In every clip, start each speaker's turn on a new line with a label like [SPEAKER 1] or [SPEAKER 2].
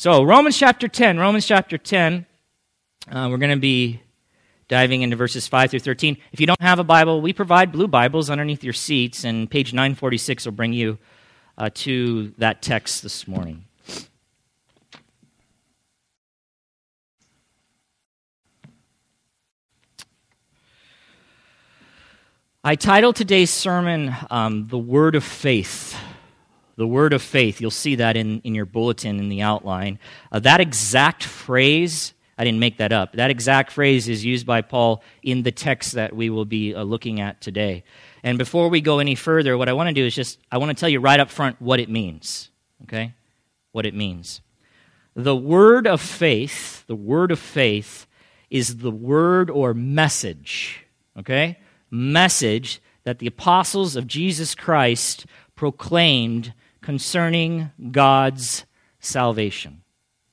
[SPEAKER 1] So, Romans chapter 10, Romans chapter 10, uh, we're going to be diving into verses 5 through 13. If you don't have a Bible, we provide blue Bibles underneath your seats, and page 946 will bring you uh, to that text this morning. I titled today's sermon um, The Word of Faith the word of faith. You'll see that in, in your bulletin in the outline. Uh, that exact phrase, I didn't make that up, that exact phrase is used by Paul in the text that we will be uh, looking at today. And before we go any further, what I want to do is just, I want to tell you right up front what it means. Okay? What it means. The word of faith, the word of faith, is the word or message, okay? Message that the apostles of Jesus Christ proclaimed concerning God's salvation.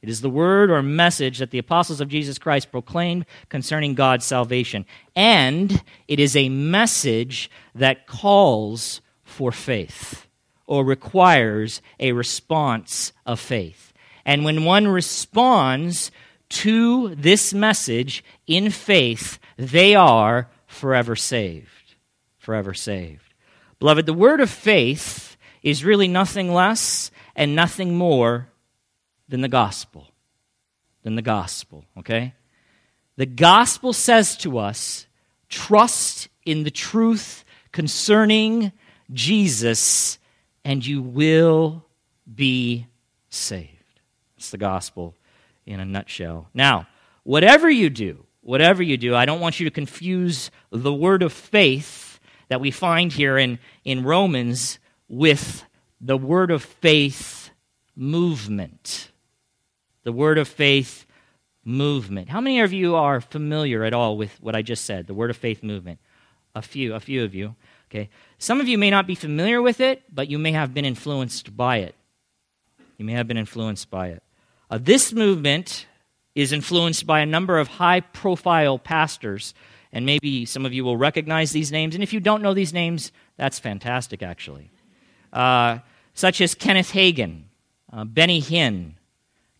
[SPEAKER 1] It is the word or message that the apostles of Jesus Christ proclaimed concerning God's salvation. And it is a message that calls for faith or requires a response of faith. And when one responds to this message in faith, they are forever saved. Forever saved. Beloved, the word of faith is really nothing less and nothing more than the gospel. Than the gospel, okay? The gospel says to us trust in the truth concerning Jesus, and you will be saved. It's the gospel in a nutshell. Now, whatever you do, whatever you do, I don't want you to confuse the word of faith that we find here in, in Romans with the word of faith movement. The word of faith movement. How many of you are familiar at all with what I just said, the word of faith movement? A few, a few of you. Okay. Some of you may not be familiar with it, but you may have been influenced by it. You may have been influenced by it. Uh, this movement is influenced by a number of high profile pastors, and maybe some of you will recognize these names. And if you don't know these names, that's fantastic, actually uh, such as Kenneth Hagin, uh, Benny Hinn,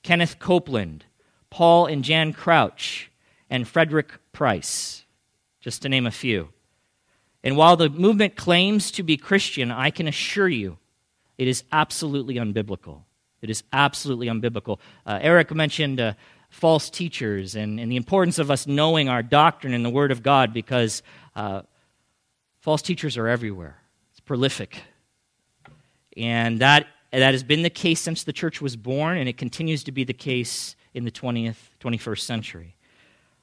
[SPEAKER 1] Kenneth Copeland, Paul and Jan Crouch, and Frederick Price, just to name a few. And while the movement claims to be Christian, I can assure you it is absolutely unbiblical. It is absolutely unbiblical. Uh, Eric mentioned uh, false teachers and, and, the importance of us knowing our doctrine and the Word of God because uh, false teachers are everywhere. It's prolific. And that, that has been the case since the church was born, and it continues to be the case in the 20th, 21st century.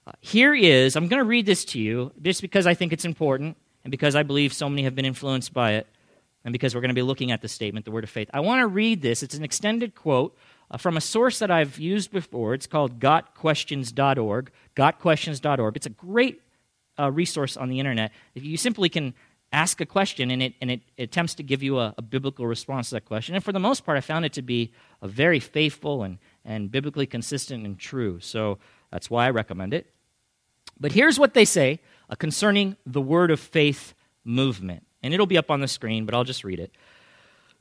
[SPEAKER 1] Uh, here is, I'm going to read this to you just because I think it's important and because I believe so many have been influenced by it and because we're going to be looking at the statement, the word of faith. I want to read this. It's an extended quote uh, from a source that I've used before. It's called gotquestions.org. Gotquestions.org. It's a great uh, resource on the internet. You simply can ask a question and it, and it, attempts to give you a, a, biblical response to that question. And for the most part, I found it to be a very faithful and, and biblically consistent and true. So that's why I recommend it. But here's what they say uh, concerning the word of faith movement. And it'll be up on the screen, but I'll just read it.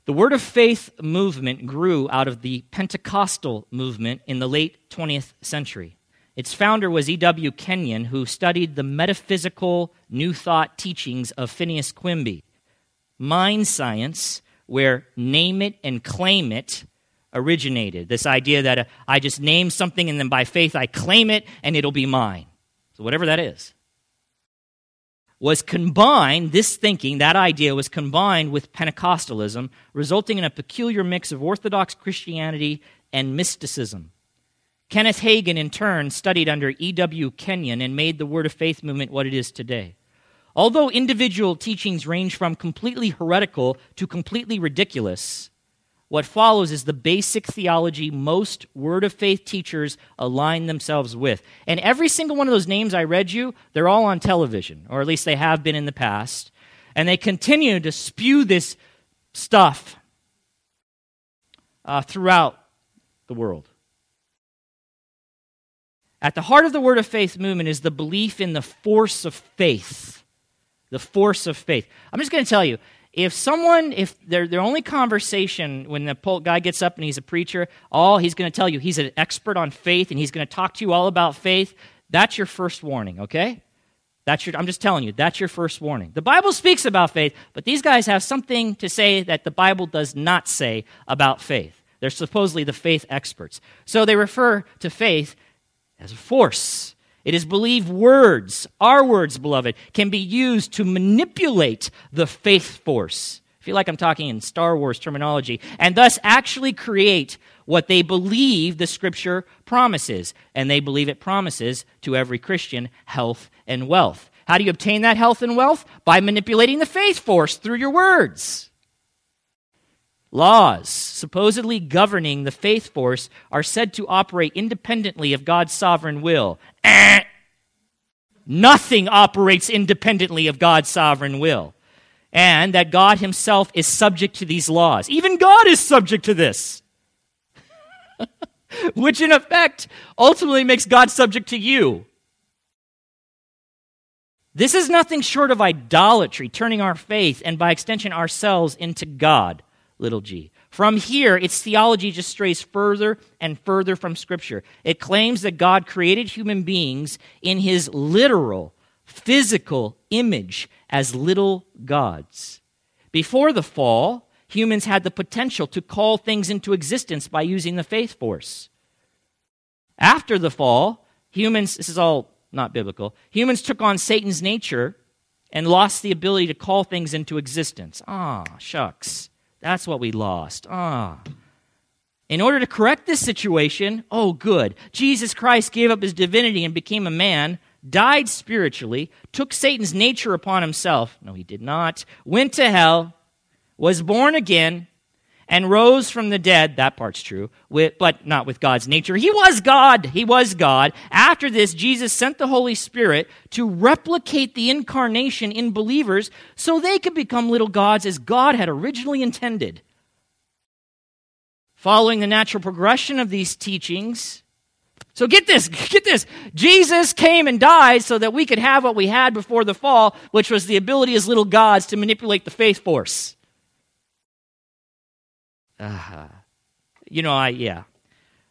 [SPEAKER 1] The word of faith movement grew out of the Pentecostal movement in the late 20th century. Its founder was E.W. Kenyon, who studied the metaphysical New Thought teachings of Phineas Quimby. Mind science, where name it and claim it originated. This idea that uh, I just name something and then by faith I claim it and it'll be mine. So, whatever that is. Was combined, this thinking, that idea was combined with Pentecostalism, resulting in a peculiar mix of Orthodox Christianity and mysticism. Kenneth Hagin, in turn, studied under E.W. Kenyon and made the Word of Faith movement what it is today. Although individual teachings range from completely heretical to completely ridiculous, what follows is the basic theology most Word of Faith teachers align themselves with. And every single one of those names I read you, they're all on television, or at least they have been in the past. And they continue to spew this stuff uh, throughout the world. At the heart of the Word of Faith movement is the belief in the force of faith. The force of faith. I'm just going to tell you, if someone, if their, their only conversation when the guy gets up and he's a preacher, all he's going to tell you, he's an expert on faith and he's going to talk to you all about faith, that's your first warning, okay? That's your, I'm just telling you, that's your first warning. The Bible speaks about faith, but these guys have something to say that the Bible does not say about faith. They're supposedly the faith experts. So they refer to faith as a force. It is believed words, our words, beloved, can be used to manipulate the faith force. I feel like I'm talking in Star Wars terminology, and thus actually create what they believe the scripture promises. And they believe it promises to every Christian health and wealth. How do you obtain that health and wealth? By manipulating the faith force through your words. Laws supposedly governing the faith force are said to operate independently of God's sovereign will. Eh. Nothing operates independently of God's sovereign will. And that God Himself is subject to these laws. Even God is subject to this. Which, in effect, ultimately makes God subject to you. This is nothing short of idolatry, turning our faith and by extension ourselves into God little g. From here, its theology just strays further and further from Scripture. It claims that God created human beings in his literal, physical image as little gods. Before the fall, humans had the potential to call things into existence by using the faith force. After the fall, humans, this is all not biblical, humans took on Satan's nature and lost the ability to call things into existence. Ah, shucks. That's what we lost. Ah. In order to correct this situation, oh, good. Jesus Christ gave up his divinity and became a man, died spiritually, took Satan's nature upon himself. No, he did not. Went to hell, was born again, and rose from the dead. That part's true, with, but not with God's nature. He was God. He was God. After this, Jesus sent the Holy Spirit to replicate the incarnation in believers so they could become little gods as God had originally intended. Following the natural progression of these teachings, so get this, get this. Jesus came and died so that we could have what we had before the fall, which was the ability as little gods to manipulate the faith force. Uh, you know, I, yeah,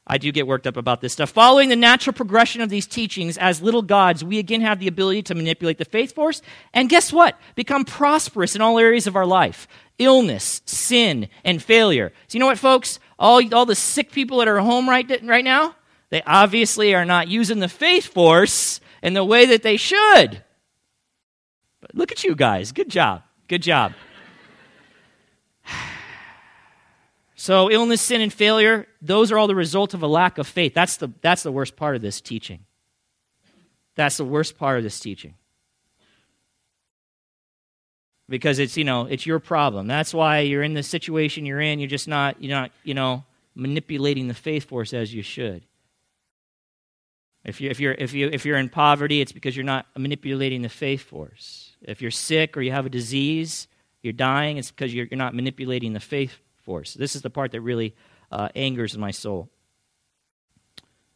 [SPEAKER 1] I do get worked up about this stuff. Following the natural progression of these teachings, as little gods, we again have the ability to manipulate the faith force, and guess what? Become prosperous in all areas of our life illness, sin, and failure. So, you know what, folks? All, all the sick people that are home right, right now, they obviously are not using the faith force in the way that they should. But look at you guys. Good job. Good job. So, illness, sin, and failure, those are all the result of a lack of faith. That's the, that's the worst part of this teaching. That's the worst part of this teaching. Because it's, you know, it's your problem. That's why you're in the situation you're in. You're just not, you're not, you know, manipulating the faith force as you should. If, you're, if, you're, if, you, if you're in poverty, it's because you're not manipulating the faith force. If you're sick or you have a disease, you're dying, it's because you're, you're not manipulating the faith force. This is the part that really uh, angers my soul.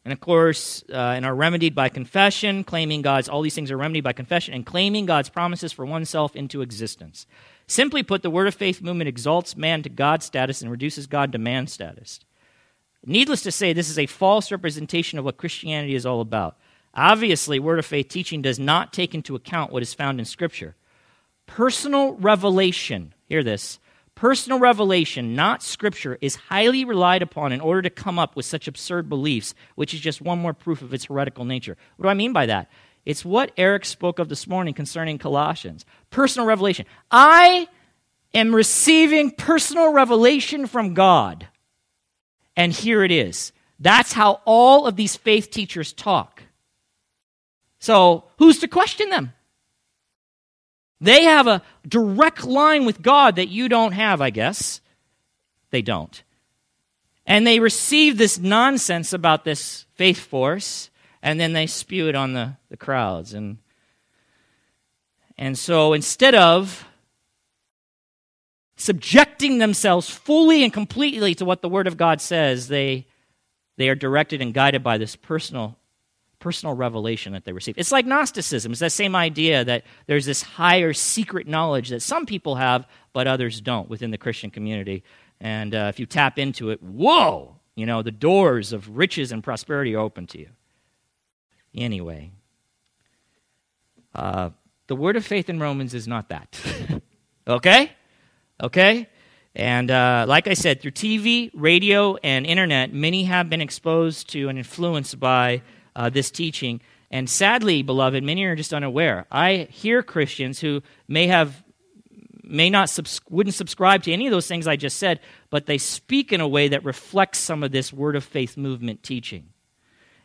[SPEAKER 1] And of course, uh, and are remedied by confession, claiming God's, all these things are remedied by confession, and claiming God's promises for oneself into existence. Simply put, the Word of Faith movement exalts man to God's status and reduces God to man's status. Needless to say, this is a false representation of what Christianity is all about. Obviously, Word of Faith teaching does not take into account what is found in Scripture. Personal revelation, hear this, Personal revelation, not scripture, is highly relied upon in order to come up with such absurd beliefs, which is just one more proof of its heretical nature. What do I mean by that? It's what Eric spoke of this morning concerning Colossians. Personal revelation. I am receiving personal revelation from God. And here it is. That's how all of these faith teachers talk. So, who's to question them? They have a direct line with God that you don't have, I guess. They don't. And they receive this nonsense about this faith force, and then they spew it on the, the crowds. And, and so instead of subjecting themselves fully and completely to what the Word of God says, they, they are directed and guided by this personal personal revelation that they received. It's like Gnosticism. It's that same idea that there's this higher secret knowledge that some people have, but others don't within the Christian community. And uh, if you tap into it, whoa, you know, the doors of riches and prosperity are open to you. Anyway, uh, the word of faith in Romans is not that. okay? Okay? And uh, like I said, through TV, radio, and internet, many have been exposed to and influenced by uh, this teaching. And sadly, beloved, many are just unaware. I hear Christians who may have may not subs- wouldn't subscribe to any of those things I just said, but they speak in a way that reflects some of this word of faith movement teaching.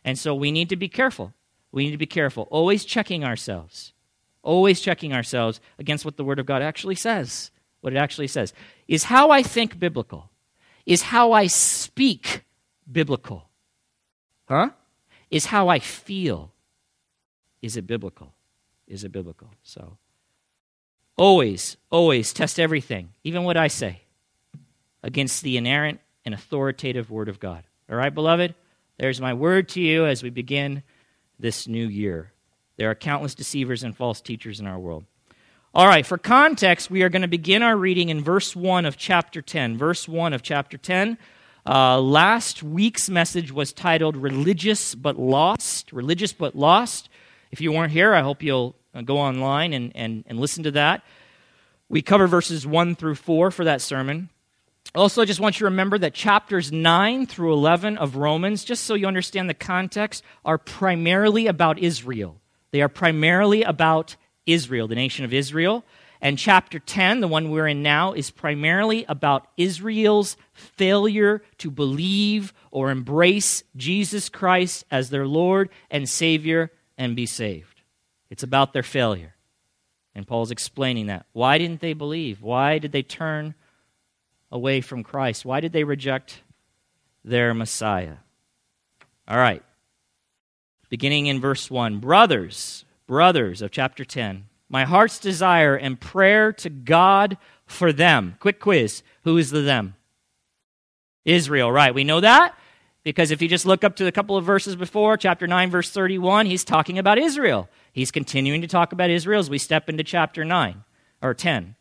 [SPEAKER 1] And so we need to be careful. We need to be careful, always checking ourselves, always checking ourselves against what the Word of God actually says what it actually says. Is how I think biblical? Is how I speak biblical? Huh? Is how I feel? Is it biblical? Is it biblical? So, always, always test everything, even what I say, against the inerrant and authoritative Word of God. All right, beloved? There's my word to you as we begin this new year. There are countless deceivers and false teachers in our world. All right, for context, we are going to begin our reading in verse 1 of chapter 10. Verse 1 of chapter 10. Uh, last week's message was titled Religious but Lost. Religious but Lost. If you weren't here, I hope you'll uh, go online and, and, and listen to that. We cover verses 1 through 4 for that sermon. Also, I just want you to remember that chapters 9 through 11 of Romans, just so you understand the context, are primarily about Israel. They are primarily about Israel, the nation of Israel. And chapter 10, the one we're in now, is primarily about Israel's failure to believe or embrace Jesus Christ as their Lord and Savior and be saved. It's about their failure. And Paul's explaining that. Why didn't they believe? Why did they turn away from Christ? Why did they reject their Messiah? All right. Beginning in verse 1 Brothers, brothers of chapter 10, my heart's desire and prayer to God for them. Quick quiz who is the them? Israel, right. We know that because if you just look up to a couple of verses before, chapter 9, verse 31, he's talking about Israel. He's continuing to talk about Israel as we step into chapter 9 or 10.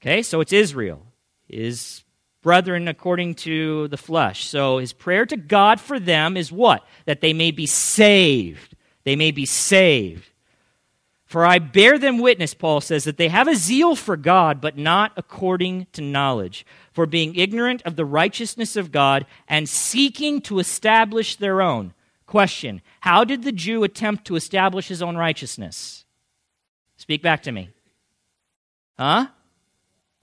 [SPEAKER 1] Okay, so it's Israel, his brethren according to the flesh. So his prayer to God for them is what? That they may be saved. They may be saved. For I bear them witness, Paul says, that they have a zeal for God, but not according to knowledge. For being ignorant of the righteousness of God and seeking to establish their own. Question How did the Jew attempt to establish his own righteousness? Speak back to me. Huh?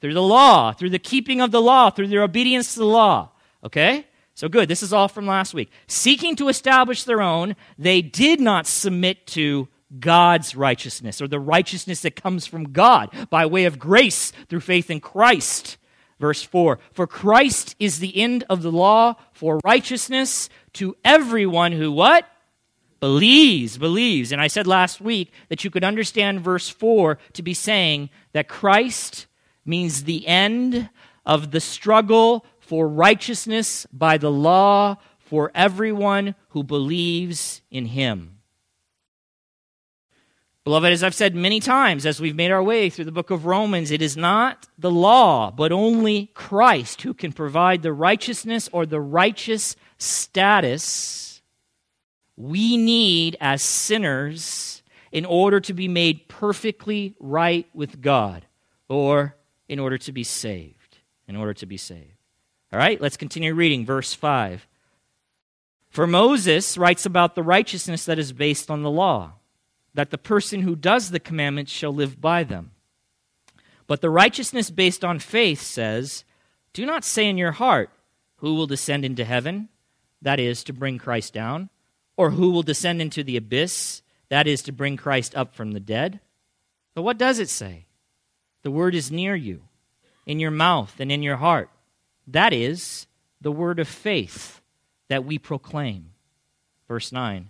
[SPEAKER 1] Through the law, through the keeping of the law, through their obedience to the law. Okay? So good. This is all from last week. Seeking to establish their own, they did not submit to God's righteousness, or the righteousness that comes from God by way of grace through faith in Christ. Verse 4 For Christ is the end of the law for righteousness to everyone who what? Believes, believes. And I said last week that you could understand verse 4 to be saying that Christ means the end of the struggle for righteousness by the law for everyone who believes in him. Beloved, as I've said many times as we've made our way through the book of Romans, it is not the law, but only Christ who can provide the righteousness or the righteous status we need as sinners in order to be made perfectly right with God or in order to be saved. In order to be saved. All right, let's continue reading verse 5. For Moses writes about the righteousness that is based on the law that the person who does the commandments shall live by them. But the righteousness based on faith says, Do not say in your heart, Who will descend into heaven? That is, to bring Christ down. Or who will descend into the abyss? That is, to bring Christ up from the dead. But what does it say? The word is near you, in your mouth and in your heart. That is the word of faith that we proclaim. Verse 9.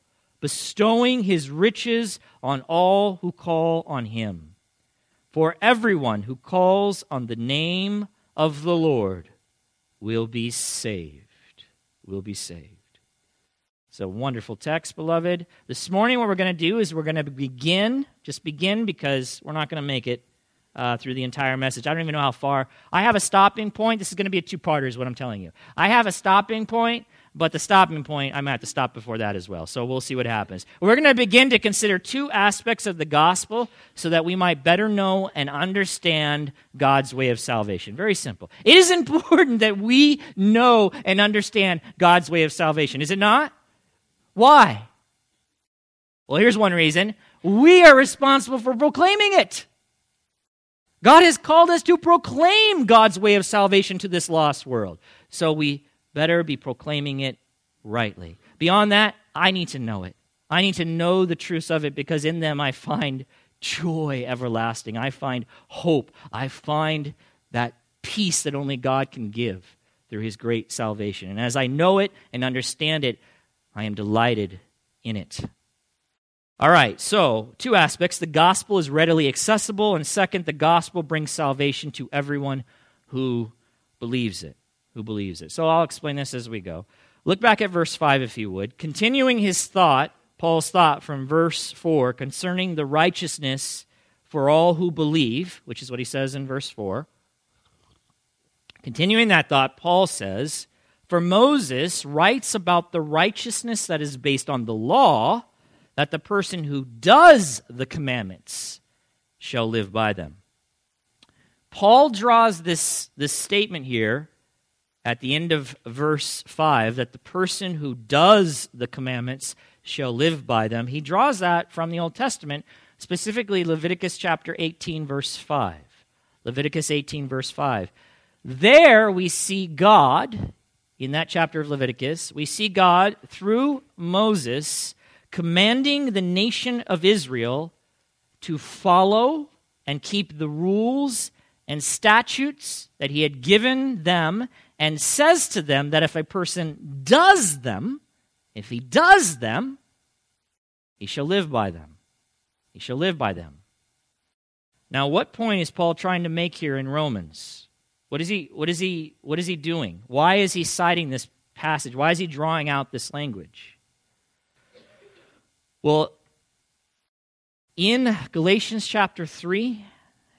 [SPEAKER 1] bestowing his riches on all who call on him. For everyone who calls on the name of the Lord will be saved. Will be saved. It's a wonderful text, beloved. This morning, what we're going to do is we're going to begin, just begin because we're not going to make it uh, through the entire message. I don't even know how far. I have a stopping point. This is going to be a two parter, is what I'm telling you. I have a stopping point, but the stopping point, I'm going to have to stop before that as well. So we'll see what happens. We're going to begin to consider two aspects of the gospel so that we might better know and understand God's way of salvation. Very simple. It is important that we know and understand God's way of salvation, is it not? Why? Well, here's one reason we are responsible for proclaiming it. God has called us to proclaim God's way of salvation to this lost world. So we better be proclaiming it rightly. Beyond that, I need to know it. I need to know the truths of it because in them I find joy everlasting. I find hope. I find that peace that only God can give through his great salvation. And as I know it and understand it, I am delighted in it. All right, so two aspects. The gospel is readily accessible, and second, the gospel brings salvation to everyone who believes it. Who believes it. So I'll explain this as we go. Look back at verse 5 if you would. Continuing his thought, Paul's thought from verse 4 concerning the righteousness for all who believe, which is what he says in verse 4. Continuing that thought, Paul says, for Moses writes about the righteousness that is based on the law, that the person who does the commandments shall live by them. Paul draws this, this statement here at the end of verse 5 that the person who does the commandments shall live by them. He draws that from the Old Testament, specifically Leviticus chapter 18, verse 5. Leviticus 18, verse 5. There we see God in that chapter of Leviticus, we see God, through Moses, commanding the nation of Israel to follow and keep the rules and statutes that he had given them, and says to them that if a person does them, if he does them, he shall live by them. He shall live by them. Now, what point is Paul trying to make here in Romans? What is he what is he what is he doing? Why is he citing this passage? Why is he drawing out this language? Well, in Galatians chapter 3,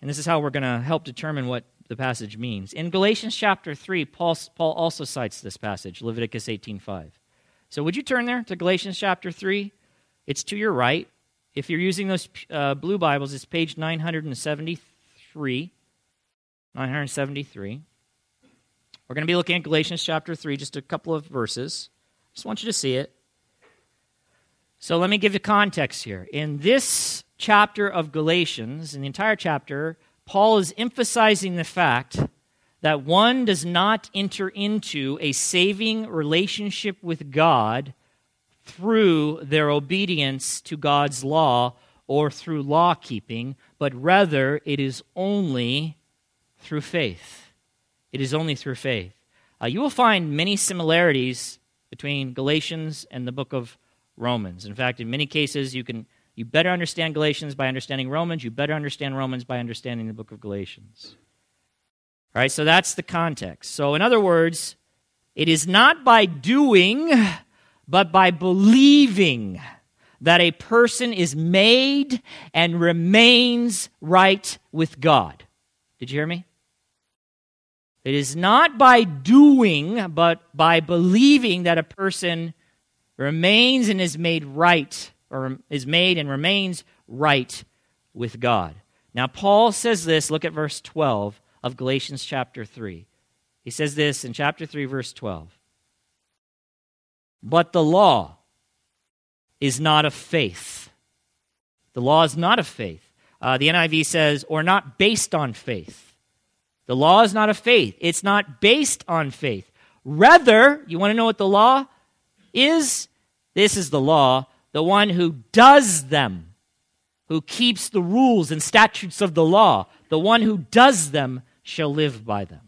[SPEAKER 1] and this is how we're going to help determine what the passage means. In Galatians chapter 3, Paul, Paul also cites this passage, Leviticus 18:5. So would you turn there to Galatians chapter 3? It's to your right. If you're using those uh, blue Bibles, it's page 973. 973. We're going to be looking at Galatians chapter 3, just a couple of verses. Just want you to see it. So let me give you context here. In this chapter of Galatians, in the entire chapter, Paul is emphasizing the fact that one does not enter into a saving relationship with God through their obedience to God's law or through law keeping, but rather it is only through faith. It is only through faith. Uh, you will find many similarities between Galatians and the book of Romans. In fact, in many cases, you can you better understand Galatians by understanding Romans. You better understand Romans by understanding the book of Galatians. All right, so that's the context. So, in other words, it is not by doing, but by believing that a person is made and remains right with God. Did you hear me? It is not by doing, but by believing that a person remains and is made right, or is made and remains right with God. Now, Paul says this, look at verse 12 of Galatians chapter 3. He says this in chapter 3, verse 12. But the law is not of faith. The law is not of faith. Uh, the NIV says, or not based on faith. The law is not of faith, it's not based on faith. Rather, you want to know what the law is? This is the law. The one who does them, who keeps the rules and statutes of the law, the one who does them shall live by them.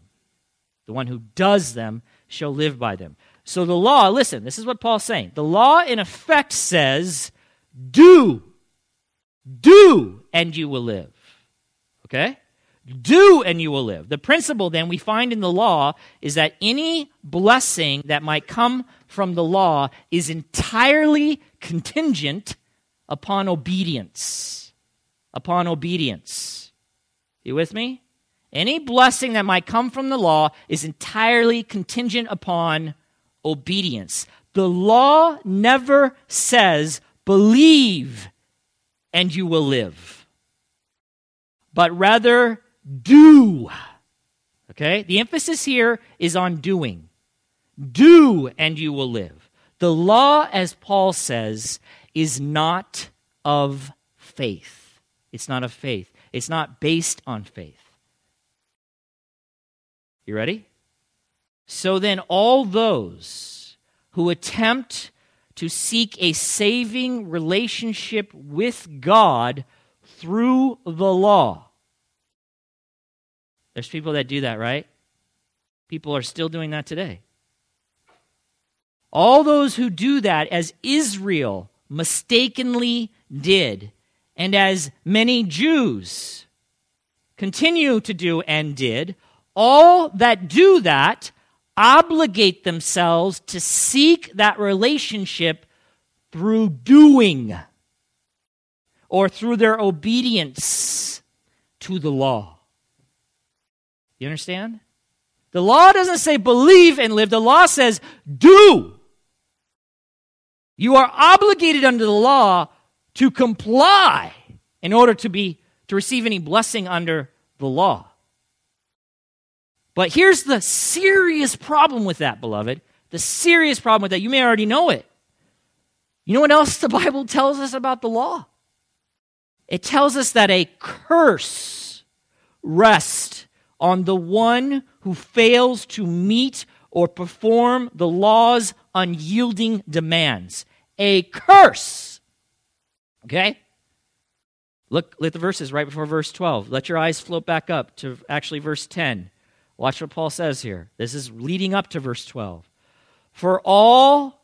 [SPEAKER 1] The one who does them shall live by them. So the law, listen, this is what Paul's saying. The law, in effect, says, do, do, and you will live. Okay? Do, and you will live. The principle, then, we find in the law is that any blessing that might come from the law is entirely contingent upon obedience. Upon obedience. You with me? Any blessing that might come from the law is entirely contingent upon obedience. The law never says, believe and you will live, but rather do. Okay? The emphasis here is on doing. Do and you will live. The law, as Paul says, is not of faith. It's not of faith. It's not based on faith. You ready? So then, all those who attempt to seek a saving relationship with God through the law. There's people that do that, right? People are still doing that today. All those who do that, as Israel mistakenly did, and as many Jews continue to do and did, all that do that obligate themselves to seek that relationship through doing or through their obedience to the law. You understand? The law doesn't say believe and live, the law says do. You are obligated under the law to comply in order to be to receive any blessing under the law. But here's the serious problem with that, beloved. The serious problem with that, you may already know it. You know what else the Bible tells us about the law? It tells us that a curse rests on the one who fails to meet or perform the law's unyielding demands. A curse. Okay? Look, at the verses right before verse 12. Let your eyes float back up to actually verse 10. Watch what Paul says here. This is leading up to verse 12. For all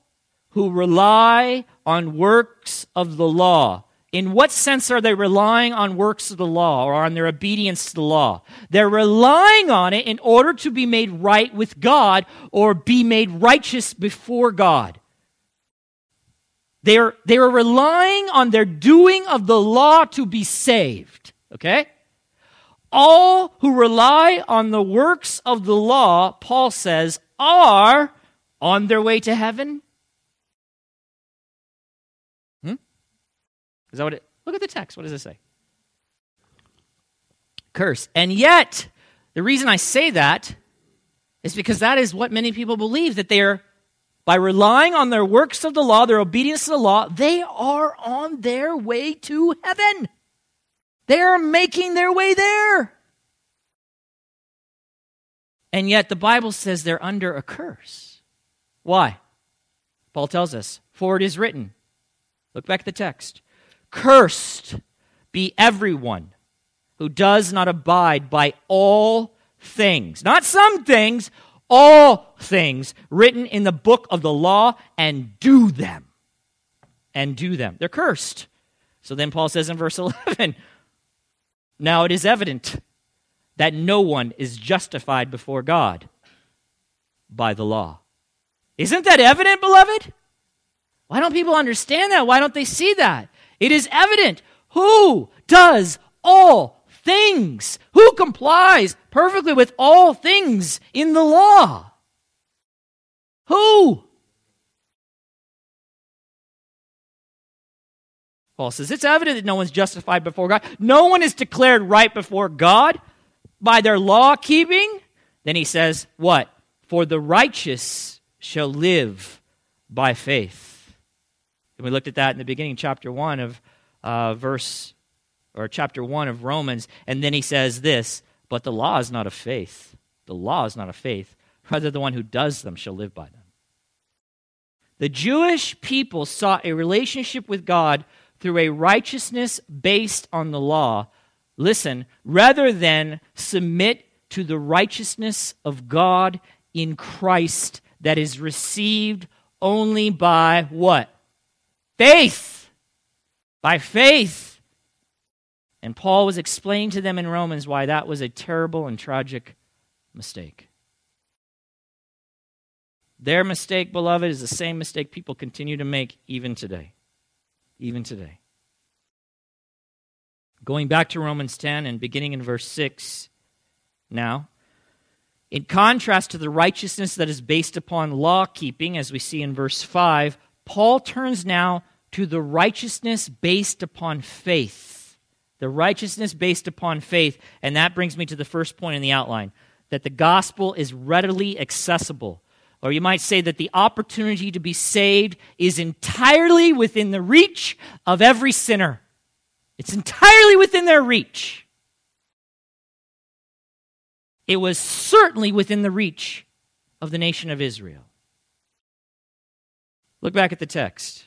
[SPEAKER 1] who rely on works of the law, in what sense are they relying on works of the law or on their obedience to the law? They're relying on it in order to be made right with God or be made righteous before God. They're, they are relying on their doing of the law to be saved. Okay? All who rely on the works of the law, Paul says, are on their way to heaven. Is that what it? Look at the text. What does it say? Curse. And yet, the reason I say that is because that is what many people believe that they are, by relying on their works of the law, their obedience to the law, they are on their way to heaven. They're making their way there. And yet the Bible says they're under a curse. Why? Paul tells us, for it is written. Look back at the text. Cursed be everyone who does not abide by all things, not some things, all things written in the book of the law and do them. And do them. They're cursed. So then Paul says in verse 11, now it is evident that no one is justified before God by the law. Isn't that evident, beloved? Why don't people understand that? Why don't they see that? It is evident. Who does all things? Who complies perfectly with all things in the law? Who? Paul says it's evident that no one's justified before God. No one is declared right before God by their law keeping. Then he says, What? For the righteous shall live by faith. And we looked at that in the beginning, chapter 1 of uh, verse, or chapter 1 of Romans. And then he says this, But the law is not of faith. The law is not of faith. Rather, the one who does them shall live by them. The Jewish people sought a relationship with God through a righteousness based on the law. Listen, rather than submit to the righteousness of God in Christ that is received only by what? Faith. By faith. And Paul was explaining to them in Romans why that was a terrible and tragic mistake. Their mistake, beloved, is the same mistake people continue to make even today. Even today. Going back to Romans 10 and beginning in verse 6 now, in contrast to the righteousness that is based upon law keeping, as we see in verse 5, Paul turns now to the righteousness based upon faith. The righteousness based upon faith. And that brings me to the first point in the outline that the gospel is readily accessible. Or you might say that the opportunity to be saved is entirely within the reach of every sinner. It's entirely within their reach. It was certainly within the reach of the nation of Israel. Look back at the text.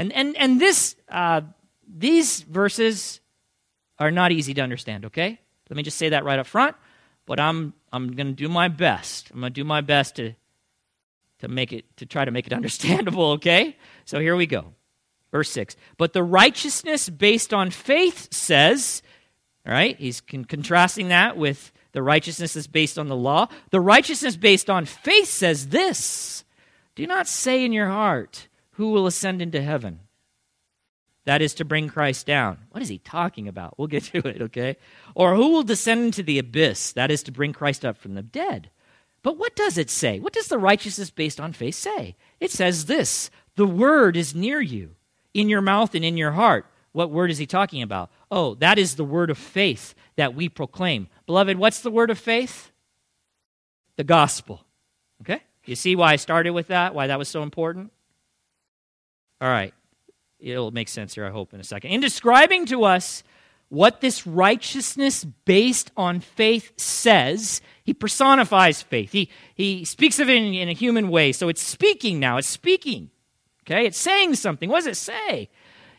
[SPEAKER 1] And, and, and this, uh, these verses are not easy to understand, okay? Let me just say that right up front. But I'm, I'm going to do my best. I'm going to do my best to, to make it, to try to make it understandable, okay? So here we go. Verse 6. But the righteousness based on faith says, all right, he's con- contrasting that with the righteousness that's based on the law. The righteousness based on faith says this Do not say in your heart, who will ascend into heaven? That is to bring Christ down. What is he talking about? We'll get to it, okay? Or who will descend into the abyss? That is to bring Christ up from the dead. But what does it say? What does the righteousness based on faith say? It says this The word is near you, in your mouth and in your heart. What word is he talking about? Oh, that is the word of faith that we proclaim. Beloved, what's the word of faith? The gospel. Okay? You see why I started with that? Why that was so important? All right. It'll make sense here, I hope, in a second. In describing to us what this righteousness based on faith says, he personifies faith. He, he speaks of it in, in a human way. So it's speaking now. It's speaking. Okay? It's saying something. What does it say?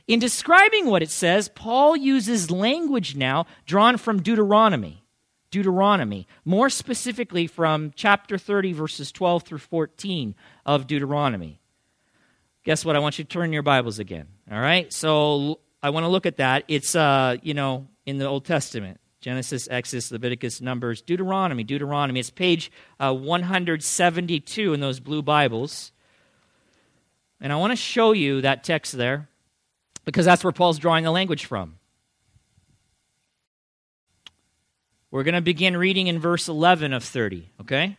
[SPEAKER 1] In describing what it says, Paul uses language now drawn from Deuteronomy. Deuteronomy, more specifically from chapter 30, verses 12 through 14 of Deuteronomy guess what? I want you to turn your Bibles again. All right? So I want to look at that. It's, uh, you know, in the Old Testament Genesis, Exodus, Leviticus, Numbers, Deuteronomy, Deuteronomy. It's page uh, 172 in those blue Bibles. And I want to show you that text there because that's where Paul's drawing the language from. We're going to begin reading in verse 11 of 30, okay?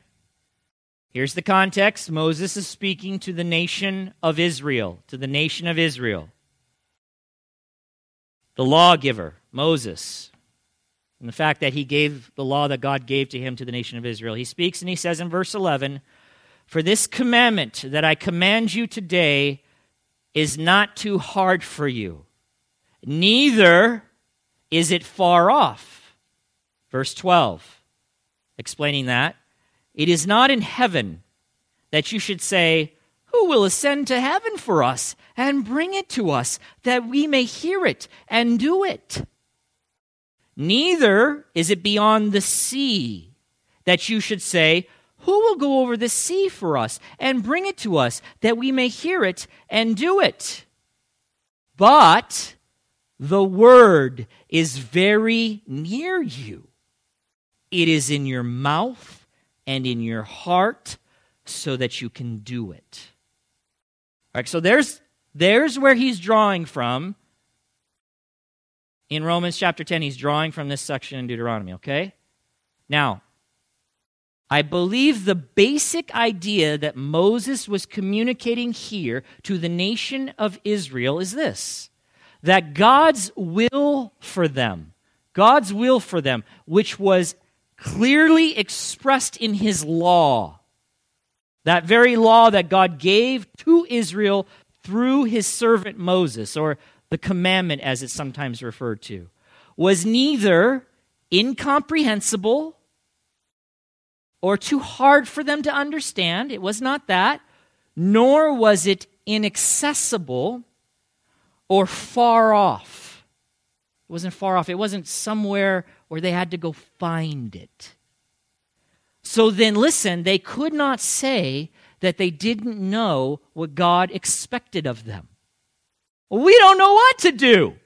[SPEAKER 1] Here's the context Moses is speaking to the nation of Israel, to the nation of Israel. The lawgiver, Moses, and the fact that he gave the law that God gave to him to the nation of Israel. He speaks and he says in verse 11, For this commandment that I command you today is not too hard for you, neither is it far off. Verse 12, explaining that. It is not in heaven that you should say, Who will ascend to heaven for us and bring it to us that we may hear it and do it? Neither is it beyond the sea that you should say, Who will go over the sea for us and bring it to us that we may hear it and do it? But the word is very near you, it is in your mouth and in your heart so that you can do it. All right, so there's there's where he's drawing from. In Romans chapter 10, he's drawing from this section in Deuteronomy, okay? Now, I believe the basic idea that Moses was communicating here to the nation of Israel is this that God's will for them, God's will for them, which was clearly expressed in his law. That very law that God gave to Israel through his servant Moses, or the commandment as it's sometimes referred to, was neither incomprehensible or too hard for them to understand. It was not that, nor was it inaccessible or far off. It wasn't far off, it wasn't somewhere where they had to go find it. So then, listen, they could not say that they didn't know what God expected of them. We don't know what to do.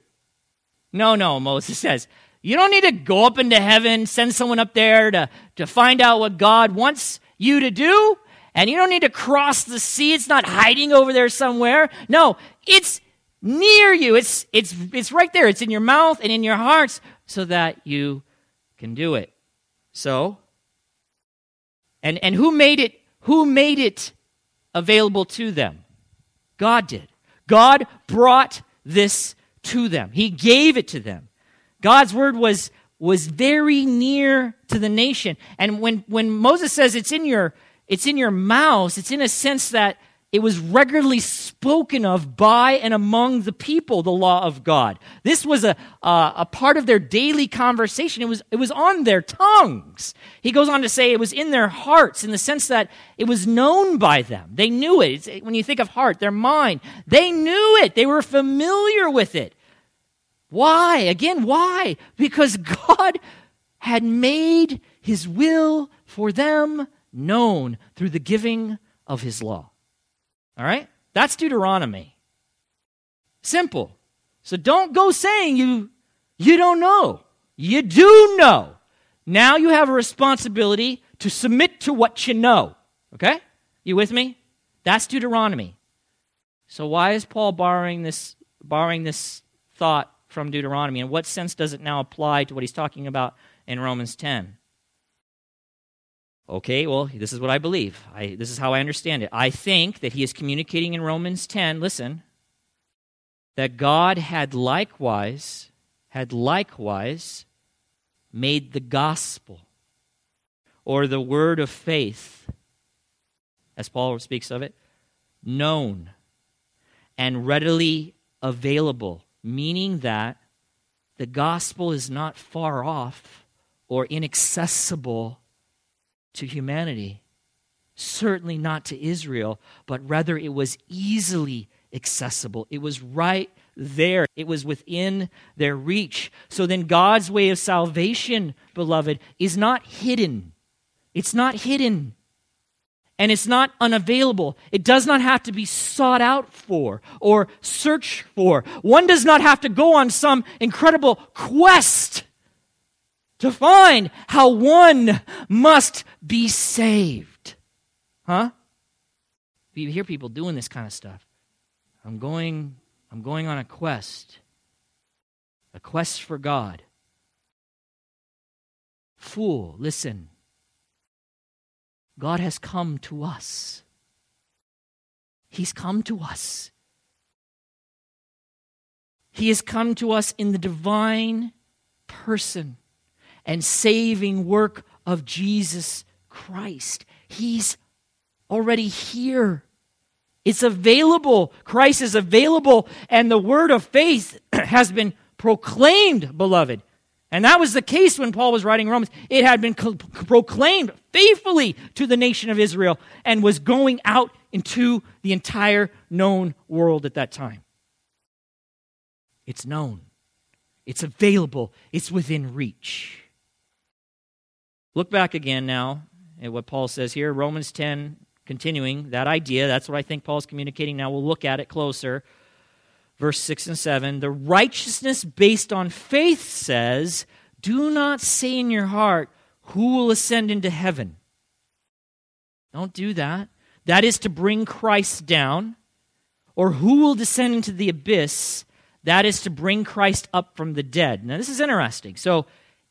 [SPEAKER 1] No, no, Moses says. You don't need to go up into heaven, send someone up there to, to find out what God wants you to do. And you don't need to cross the sea. It's not hiding over there somewhere. No, it's near you. It's, it's, it's right there. It's in your mouth and in your hearts so that you can do it. So, and, and who made it? Who made it available to them? God did. God brought this to them. He gave it to them. God's word was, was very near to the nation. And when, when Moses says it's in your it's in your mouths, it's in a sense that it was regularly spoken of by and among the people, the law of God. This was a, uh, a part of their daily conversation. It was, it was on their tongues. He goes on to say it was in their hearts in the sense that it was known by them. They knew it. It's, when you think of heart, their mind, they knew it. They were familiar with it. Why? Again, why? Because God had made his will for them known through the giving of his law. All right? That's Deuteronomy. Simple. So don't go saying you you don't know. You do know. Now you have a responsibility to submit to what you know. Okay? You with me? That's Deuteronomy. So why is Paul borrowing this borrowing this thought from Deuteronomy? In what sense does it now apply to what he's talking about in Romans 10? Okay, well, this is what I believe. I, this is how I understand it. I think that he is communicating in Romans 10, listen, that God had likewise, had likewise made the gospel or the word of faith, as Paul speaks of it, known and readily available, meaning that the gospel is not far off or inaccessible to humanity. Certainly not to Israel, but rather it was easily accessible. It was right there, it was within their reach. So then, God's way of salvation, beloved, is not hidden. It's not hidden. And it's not unavailable. It does not have to be sought out for or searched for. One does not have to go on some incredible quest to find how one must be saved. Huh? You hear people doing this kind of stuff. I'm going I'm going on a quest. A quest for God. Fool, listen. God has come to us. He's come to us. He has come to us in the divine person and saving work of Jesus Christ. He's already here. It's available. Christ is available, and the word of faith has been proclaimed, beloved. And that was the case when Paul was writing Romans. It had been co- proclaimed faithfully to the nation of Israel and was going out into the entire known world at that time. It's known, it's available, it's within reach. Look back again now at what Paul says here, Romans 10, continuing that idea. That's what I think Paul's communicating now. We'll look at it closer. Verse 6 and 7 The righteousness based on faith says, Do not say in your heart, Who will ascend into heaven? Don't do that. That is to bring Christ down. Or who will descend into the abyss? That is to bring Christ up from the dead. Now, this is interesting. So,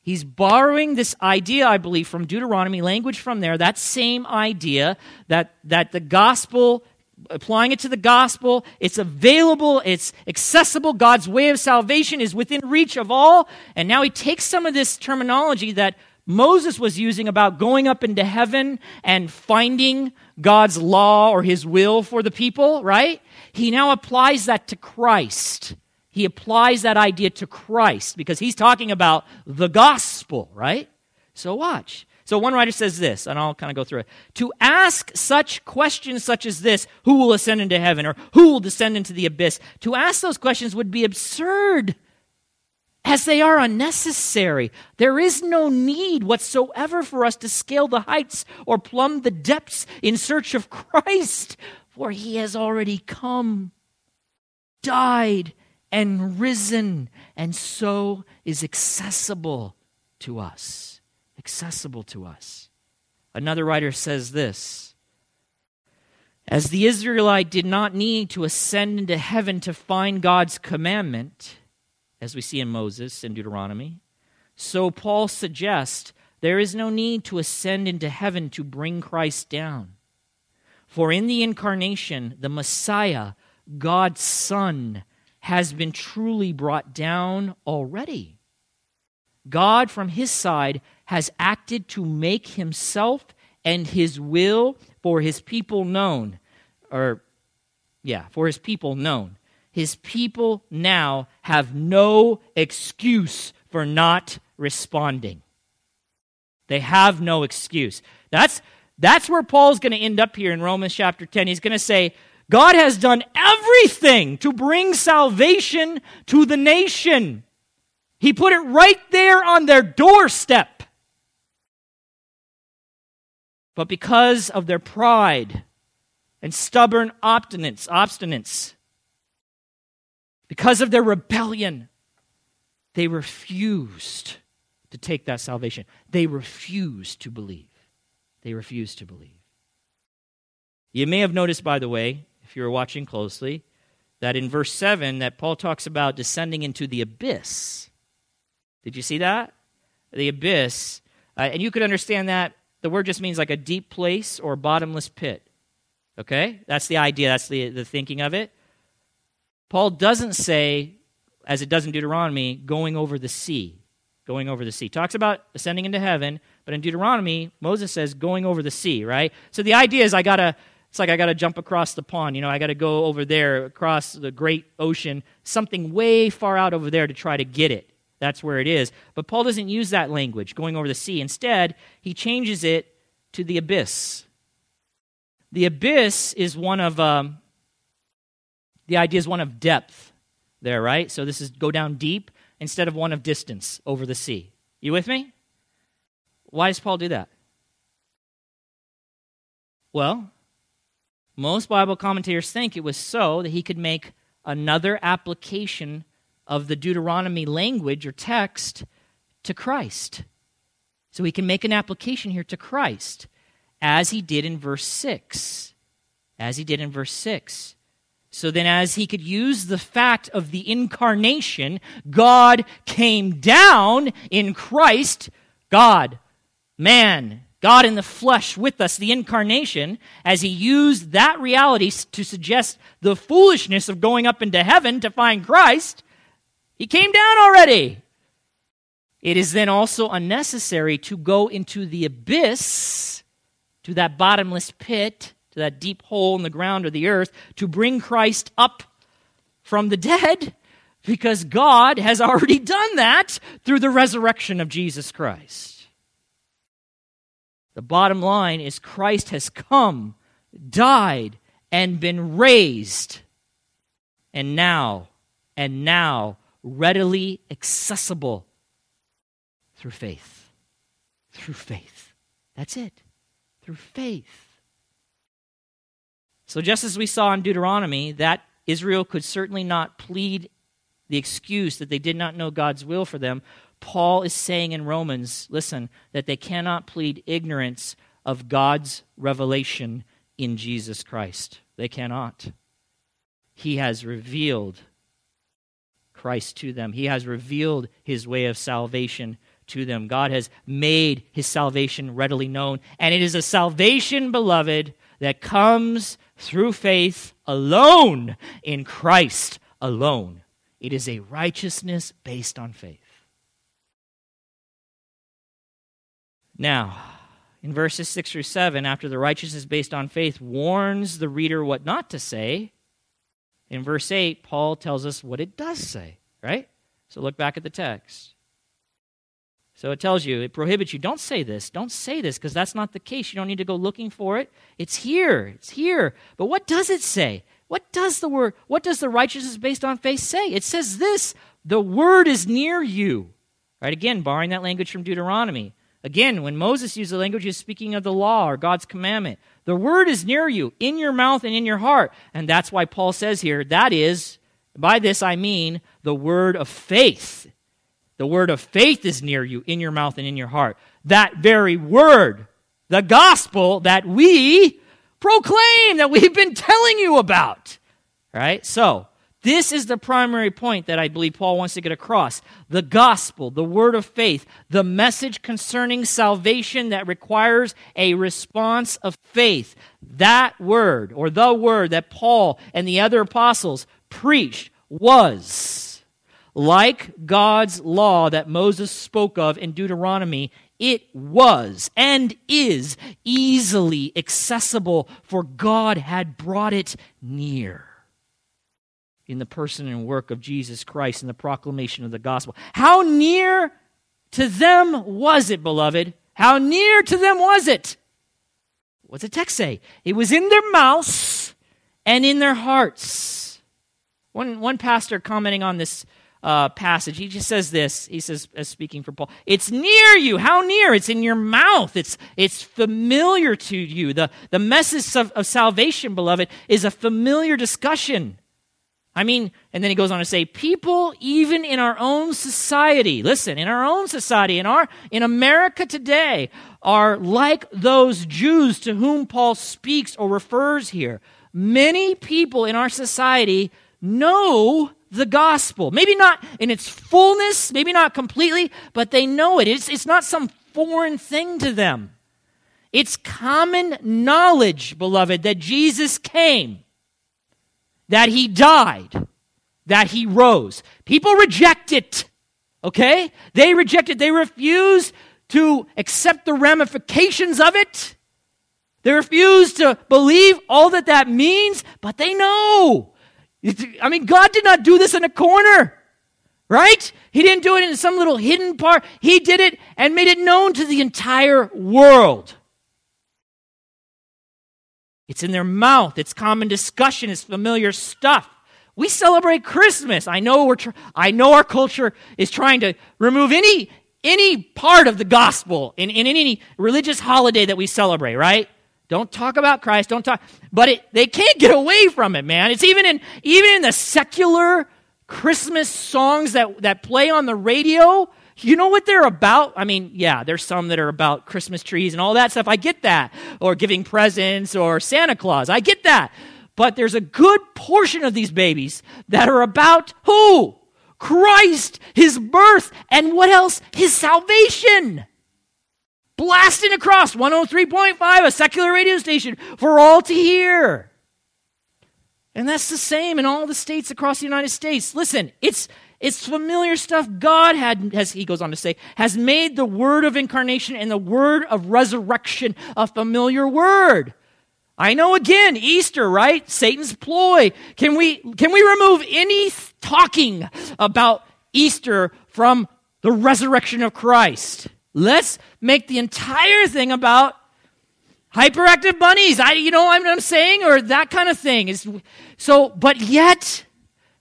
[SPEAKER 1] He's borrowing this idea, I believe, from Deuteronomy, language from there, that same idea that, that the gospel, applying it to the gospel, it's available, it's accessible, God's way of salvation is within reach of all. And now he takes some of this terminology that Moses was using about going up into heaven and finding God's law or his will for the people, right? He now applies that to Christ he applies that idea to Christ because he's talking about the gospel, right? So watch. So one writer says this, and I'll kind of go through it. To ask such questions such as this, who will ascend into heaven or who will descend into the abyss, to ask those questions would be absurd as they are unnecessary. There is no need whatsoever for us to scale the heights or plumb the depths in search of Christ, for he has already come, died, and risen, and so is accessible to us. Accessible to us. Another writer says this As the Israelite did not need to ascend into heaven to find God's commandment, as we see in Moses and Deuteronomy, so Paul suggests there is no need to ascend into heaven to bring Christ down. For in the incarnation, the Messiah, God's Son, has been truly brought down already. God, from his side, has acted to make himself and his will for his people known. Or, yeah, for his people known. His people now have no excuse for not responding. They have no excuse. That's, that's where Paul's going to end up here in Romans chapter 10. He's going to say, God has done everything to bring salvation to the nation. He put it right there on their doorstep. But because of their pride and stubborn obstinance, obstinance, because of their rebellion, they refused to take that salvation. They refused to believe. They refused to believe. You may have noticed, by the way, you were watching closely, that in verse 7 that Paul talks about descending into the abyss. Did you see that? The abyss. Uh, and you could understand that the word just means like a deep place or bottomless pit. Okay? That's the idea, that's the, the thinking of it. Paul doesn't say, as it does in Deuteronomy, going over the sea. Going over the sea. Talks about ascending into heaven, but in Deuteronomy, Moses says going over the sea, right? So the idea is I gotta it's like I got to jump across the pond. You know, I got to go over there across the great ocean, something way far out over there to try to get it. That's where it is. But Paul doesn't use that language, going over the sea. Instead, he changes it to the abyss. The abyss is one of, um, the idea is one of depth there, right? So this is go down deep instead of one of distance over the sea. You with me? Why does Paul do that? Well, most Bible commentators think it was so that he could make another application of the Deuteronomy language or text to Christ. So he can make an application here to Christ, as he did in verse 6. As he did in verse 6. So then, as he could use the fact of the incarnation, God came down in Christ, God, man, God in the flesh with us, the incarnation, as he used that reality to suggest the foolishness of going up into heaven to find Christ, he came down already. It is then also unnecessary to go into the abyss, to that bottomless pit, to that deep hole in the ground or the earth, to bring Christ up from the dead, because God has already done that through the resurrection of Jesus Christ. The bottom line is Christ has come, died, and been raised, and now, and now, readily accessible through faith. Through faith. That's it. Through faith. So, just as we saw in Deuteronomy, that Israel could certainly not plead the excuse that they did not know God's will for them, Paul is saying in Romans, listen, that they cannot plead ignorance of God's revelation in Jesus Christ. They cannot. He has revealed Christ to them, He has revealed His way of salvation to them. God has made His salvation readily known. And it is a salvation, beloved, that comes through faith alone in Christ alone. It is a righteousness based on faith. Now, in verses 6 through 7, after the righteousness based on faith warns the reader what not to say, in verse 8, Paul tells us what it does say, right? So look back at the text. So it tells you, it prohibits you. Don't say this. Don't say this because that's not the case. You don't need to go looking for it. It's here. It's here. But what does it say? What does the word, what does the righteousness based on faith say? It says this the word is near you. Right? Again, borrowing that language from Deuteronomy. Again, when Moses used the language, he's speaking of the law or God's commandment. The word is near you, in your mouth and in your heart. And that's why Paul says here, that is, by this I mean the word of faith. The word of faith is near you, in your mouth and in your heart. That very word, the gospel that we proclaim, that we've been telling you about. Right? So, this is the primary point that I believe Paul wants to get across. The gospel, the word of faith, the message concerning salvation that requires a response of faith. That word, or the word that Paul and the other apostles preached, was like God's law that Moses spoke of in Deuteronomy. It was and is easily accessible, for God had brought it near in the person and work of Jesus Christ and the proclamation of the gospel. How near to them was it, beloved? How near to them was it? What's the text say? It was in their mouths and in their hearts. One, one pastor commenting on this uh, passage, he just says this. He says, as speaking for Paul, it's near you. How near? It's in your mouth. It's, it's familiar to you. The, the message of, of salvation, beloved, is a familiar discussion. I mean, and then he goes on to say, people even in our own society, listen, in our own society, in our in America today, are like those Jews to whom Paul speaks or refers here. Many people in our society know the gospel. Maybe not in its fullness, maybe not completely, but they know it. It's, it's not some foreign thing to them. It's common knowledge, beloved, that Jesus came that he died, that he rose. People reject it, okay? They reject it. They refuse to accept the ramifications of it. They refuse to believe all that that means, but they know. I mean, God did not do this in a corner, right? He didn't do it in some little hidden part. He did it and made it known to the entire world. It's in their mouth. It's common discussion. It's familiar stuff. We celebrate Christmas. I know we're tr- I know our culture is trying to remove any any part of the gospel in, in any religious holiday that we celebrate, right? Don't talk about Christ. Don't talk. But it, they can't get away from it, man. It's even in even in the secular Christmas songs that, that play on the radio. You know what they're about? I mean, yeah, there's some that are about Christmas trees and all that stuff. I get that. Or giving presents or Santa Claus. I get that. But there's a good portion of these babies that are about who? Christ, his birth, and what else? His salvation. Blasting across 103.5, a secular radio station for all to hear. And that's the same in all the states across the United States. Listen, it's it's familiar stuff. God had, as he goes on to say, has made the word of incarnation and the word of resurrection a familiar word. I know again, Easter, right? Satan's ploy. Can we, can we remove any talking about Easter from the resurrection of Christ? Let's make the entire thing about hyperactive bunnies. I, you know what I'm saying? Or that kind of thing. Is so, but yet,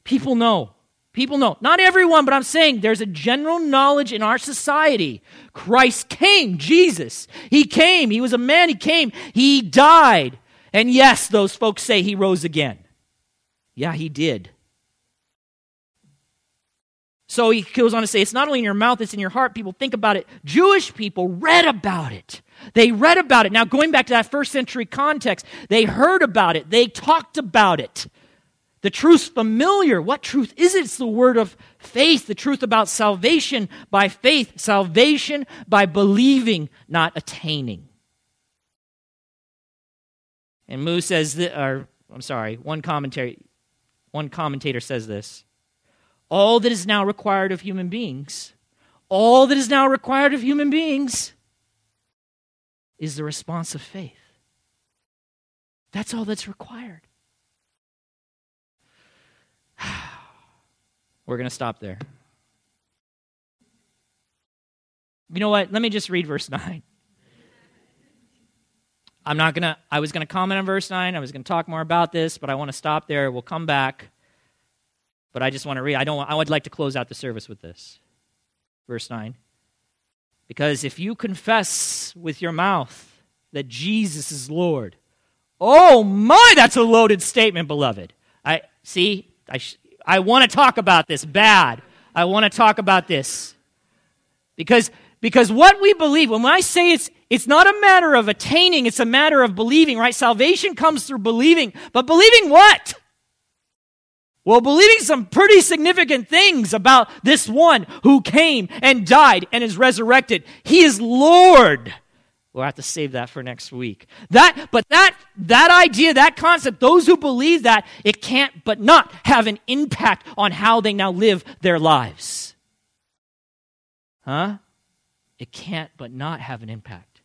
[SPEAKER 1] people know. People know. Not everyone, but I'm saying there's a general knowledge in our society. Christ came, Jesus. He came. He was a man. He came. He died. And yes, those folks say he rose again. Yeah, he did. So he goes on to say, it's not only in your mouth, it's in your heart. People think about it. Jewish people read about it. They read about it. Now, going back to that first century context, they heard about it. They talked about it. The truth's familiar. What truth is it? It's the word of faith, the truth about salvation by faith, salvation by believing, not attaining. And Moo says that, or I'm sorry, one commentary, one commentator says this. All that is now required of human beings, all that is now required of human beings is the response of faith. That's all that's required. We're going to stop there. You know what? Let me just read verse 9. I'm not going to, I was going to comment on verse 9. I was going to talk more about this, but I want to stop there. We'll come back. But I just want to read. I don't, I would like to close out the service with this. Verse 9. Because if you confess with your mouth that Jesus is Lord, oh my, that's a loaded statement, beloved. I see, I, sh- I want to talk about this bad. I want to talk about this. Because because what we believe, when I say it's, it's not a matter of attaining, it's a matter of believing, right? Salvation comes through believing. But believing what? Well, believing some pretty significant things about this one who came and died and is resurrected. He is Lord. We'll have to save that for next week. That, but that, that idea, that concept, those who believe that, it can't but not have an impact on how they now live their lives. Huh? it can't but not have an impact.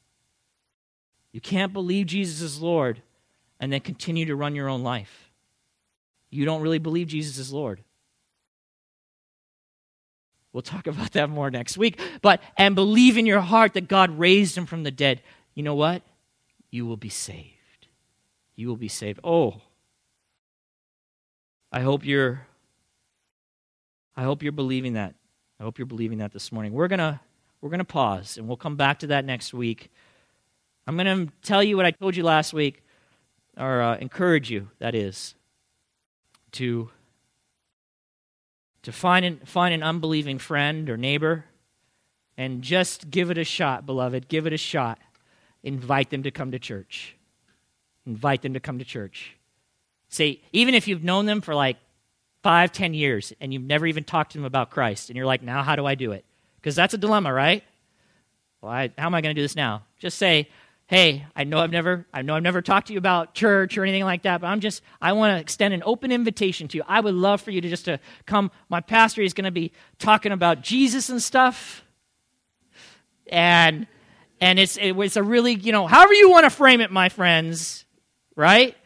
[SPEAKER 1] You can't believe Jesus is Lord and then continue to run your own life. You don't really believe Jesus is Lord. We'll talk about that more next week. But, and believe in your heart that God raised him from the dead. You know what? You will be saved. You will be saved. Oh, I hope you're. I hope you're believing that. I hope you're believing that this morning. We're to we're to pause, and we'll come back to that next week. I'm to tell you what I told you last week, or uh, encourage you, that is, to, to find, an, find an unbelieving friend or neighbor and just give it a shot, beloved. Give it a shot. Invite them to come to church. Invite them to come to church. Say, even if you've known them for like five, ten years and you've never even talked to them about Christ, and you're like, now how do I do it? Because that's a dilemma, right? Well, I, how am I going to do this now? Just say, hey, I know I've never, I know I've never talked to you about church or anything like that, but I'm just, I want to extend an open invitation to you. I would love for you to just to come. My pastor is going to be talking about Jesus and stuff, and and it's it, it's a really you know however you want to frame it, my friends, right?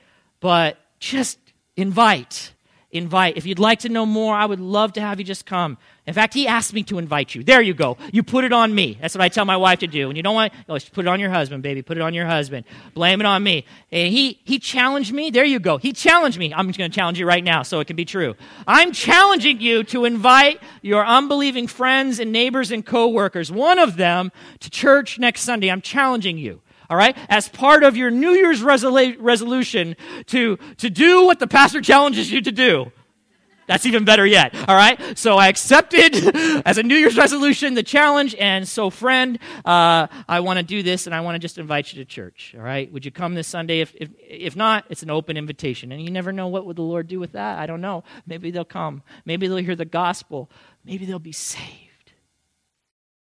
[SPEAKER 1] But just invite invite. If you'd like to know more, I would love to have you just come. In fact, he asked me to invite you. There you go. You put it on me. That's what I tell my wife to do. And you don't want, oh, put it on your husband, baby. Put it on your husband. Blame it on me. And he, he challenged me. There you go. He challenged me. I'm just going to challenge you right now so it can be true. I'm challenging you to invite your unbelieving friends and neighbors and coworkers, one of them, to church next Sunday. I'm challenging you all right, as part of your New Year's resolu- resolution to, to do what the pastor challenges you to do. That's even better yet. All right. So I accepted as a New Year's resolution the challenge. And so, friend, uh, I want to do this and I want to just invite you to church. All right. Would you come this Sunday? If, if, if not, it's an open invitation. And you never know what would the Lord do with that. I don't know. Maybe they'll come. Maybe they'll hear the gospel. Maybe they'll be saved.